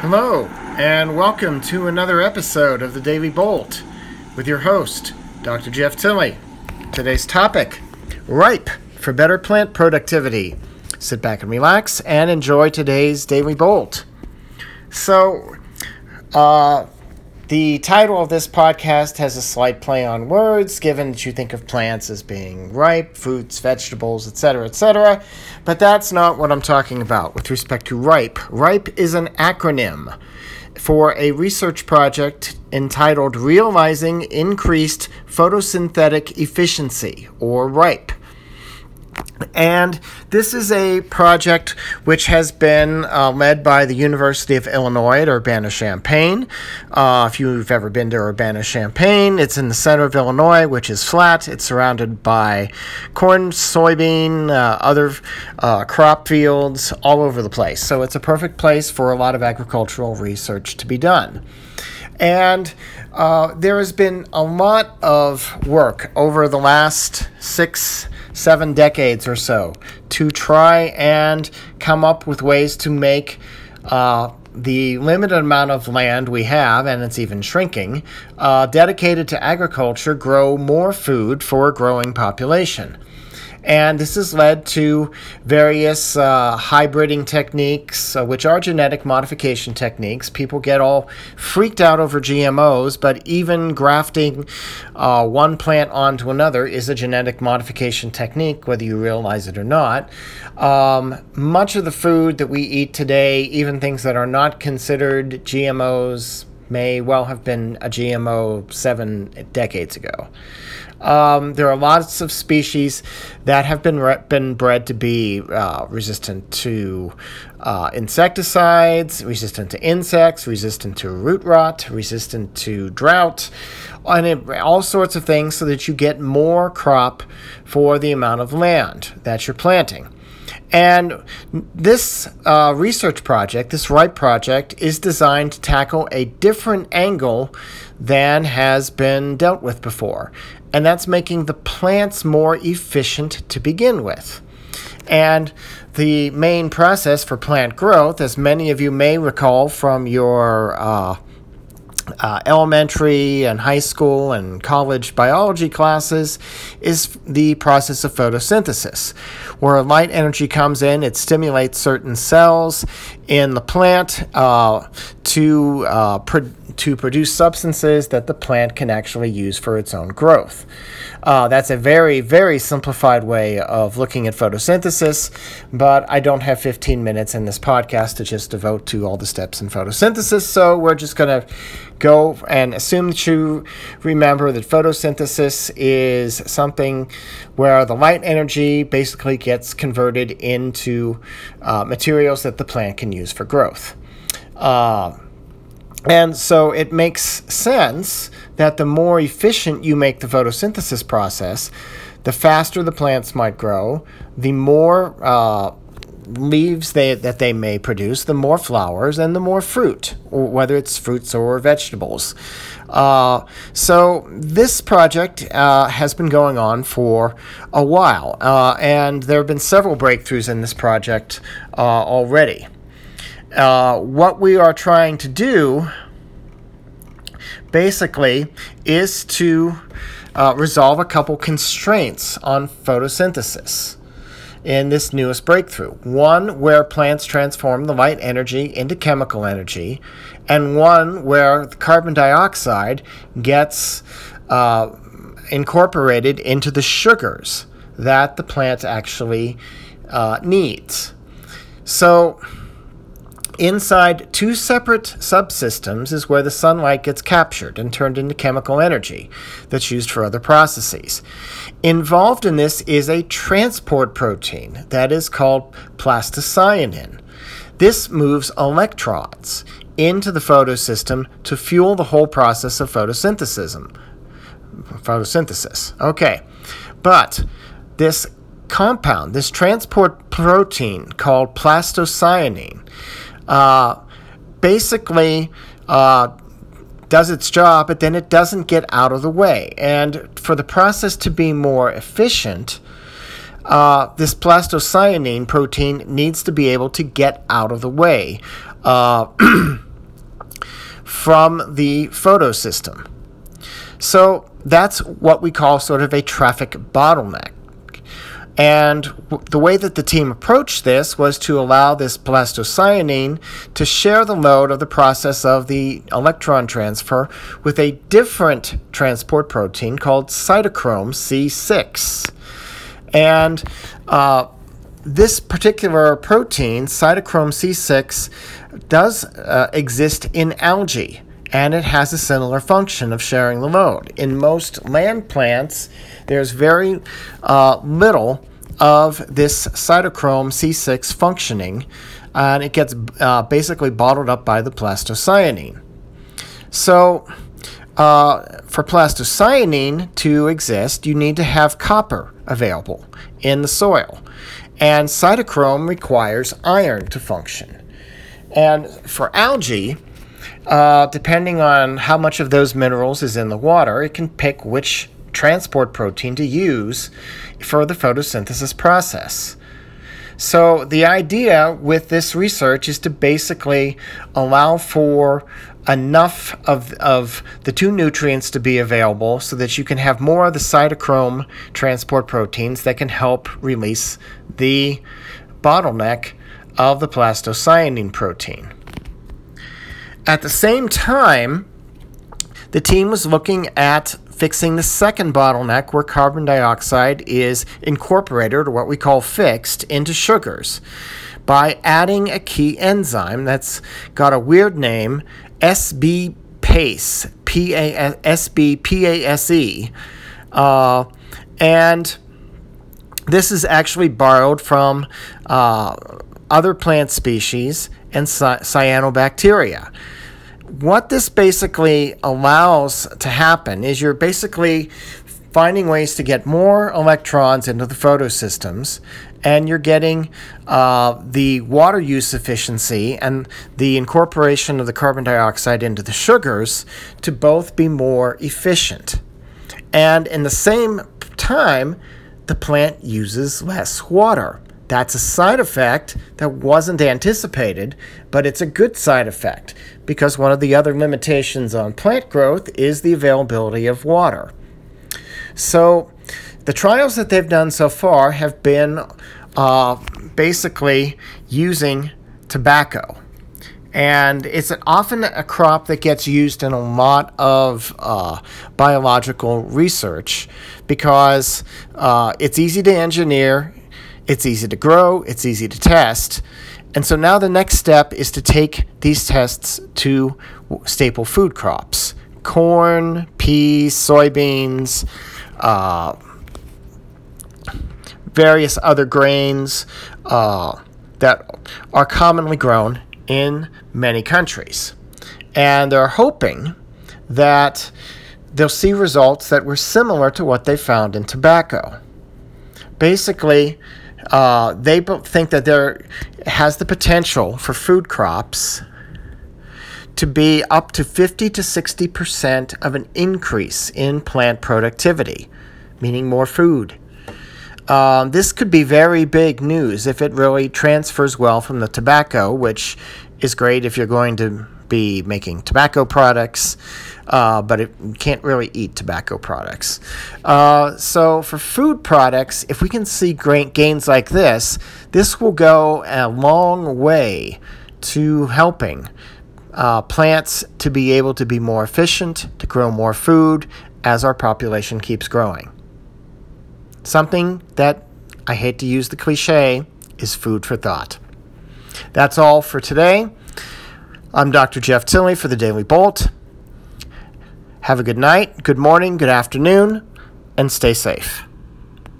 Hello, and welcome to another episode of the Daily Bolt with your host, Dr. Jeff Tilley. Today's topic Ripe for better plant productivity. Sit back and relax and enjoy today's Daily Bolt. So, uh, the title of this podcast has a slight play on words, given that you think of plants as being ripe, fruits, vegetables, etc., etc. But that's not what I'm talking about with respect to RIPE. RIPE is an acronym for a research project entitled Realizing Increased Photosynthetic Efficiency, or RIPE. And this is a project which has been uh, led by the University of Illinois at Urbana Champaign. Uh, if you've ever been to Urbana Champaign, it's in the center of Illinois, which is flat. It's surrounded by corn, soybean, uh, other uh, crop fields all over the place. So it's a perfect place for a lot of agricultural research to be done. And uh, there has been a lot of work over the last six seven decades or so to try and come up with ways to make uh, the limited amount of land we have, and it's even shrinking, uh, dedicated to agriculture grow more food for a growing population. And this has led to various uh, hybriding techniques, uh, which are genetic modification techniques. People get all freaked out over GMOs, but even grafting uh, one plant onto another is a genetic modification technique, whether you realize it or not. Um, much of the food that we eat today, even things that are not considered GMOs, may well have been a GMO seven decades ago. Um, there are lots of species that have been re- been bred to be uh, resistant to uh, insecticides, resistant to insects, resistant to root rot, resistant to drought, and it, all sorts of things, so that you get more crop for the amount of land that you're planting. And this uh, research project, this RIPE project, is designed to tackle a different angle than has been dealt with before. And that's making the plants more efficient to begin with. And the main process for plant growth, as many of you may recall from your uh, uh, elementary and high school and college biology classes is the process of photosynthesis, where light energy comes in, it stimulates certain cells in the plant uh, to, uh, pro- to produce substances that the plant can actually use for its own growth. Uh, that's a very, very simplified way of looking at photosynthesis, but I don't have 15 minutes in this podcast to just devote to all the steps in photosynthesis, so we're just going to go and assume that you remember that photosynthesis is something where the light energy basically gets converted into uh, materials that the plant can use for growth. Uh, and so it makes sense that the more efficient you make the photosynthesis process, the faster the plants might grow, the more uh, leaves they, that they may produce, the more flowers and the more fruit, whether it's fruits or vegetables. Uh, so this project uh, has been going on for a while, uh, and there have been several breakthroughs in this project uh, already. Uh, what we are trying to do basically is to uh, resolve a couple constraints on photosynthesis in this newest breakthrough. One where plants transform the light energy into chemical energy, and one where carbon dioxide gets uh, incorporated into the sugars that the plant actually uh, needs. So, Inside two separate subsystems is where the sunlight gets captured and turned into chemical energy that's used for other processes. Involved in this is a transport protein that is called plastocyanin. This moves electrons into the photosystem to fuel the whole process of photosynthesis. Photosynthesis. Okay. But this compound, this transport protein called plastocyanin, uh, basically uh, does its job, but then it doesn't get out of the way. And for the process to be more efficient, uh, this plastocyanin protein needs to be able to get out of the way. Uh, from the photosystem. So that's what we call sort of a traffic bottleneck. And the way that the team approached this was to allow this plastocyanine to share the load of the process of the electron transfer with a different transport protein called cytochrome C6. And uh, this particular protein, cytochrome C6, does uh, exist in algae and it has a similar function of sharing the load. In most land plants, there's very uh, little of this cytochrome C6 functioning, and it gets uh, basically bottled up by the plastocyanine. So, uh, for plastocyanine to exist, you need to have copper available in the soil. And cytochrome requires iron to function. And for algae, uh, depending on how much of those minerals is in the water, it can pick which transport protein to use for the photosynthesis process. So, the idea with this research is to basically allow for enough of, of the two nutrients to be available so that you can have more of the cytochrome transport proteins that can help release the bottleneck of the plastocyanine protein. At the same time, the team was looking at fixing the second bottleneck where carbon dioxide is incorporated, or what we call fixed, into sugars by adding a key enzyme that's got a weird name SB PACE, P A S B P A S E. Uh, and this is actually borrowed from uh, other plant species and cyanobacteria. What this basically allows to happen is you're basically finding ways to get more electrons into the photosystems and you're getting uh, the water use efficiency and the incorporation of the carbon dioxide into the sugars to both be more efficient. And in the same time, the plant uses less water. That's a side effect that wasn't anticipated, but it's a good side effect because one of the other limitations on plant growth is the availability of water. So, the trials that they've done so far have been uh, basically using tobacco. And it's often a crop that gets used in a lot of uh, biological research because uh, it's easy to engineer, it's easy to grow, it's easy to test. And so now the next step is to take these tests to staple food crops corn, peas, soybeans, uh, various other grains uh, that are commonly grown in many countries. And they're hoping that they'll see results that were similar to what they found in tobacco. Basically, uh, they think that there has the potential for food crops to be up to 50 to 60 percent of an increase in plant productivity, meaning more food. Um, this could be very big news if it really transfers well from the tobacco, which is great if you're going to be making tobacco products, uh, but it, can't really eat tobacco products. Uh, so, for food products, if we can see great gains like this, this will go a long way to helping uh, plants to be able to be more efficient, to grow more food as our population keeps growing. Something that I hate to use the cliche is food for thought. That's all for today. I'm Dr. Jeff Tilley for the Daily Bolt. Have a good night, good morning, good afternoon, and stay safe.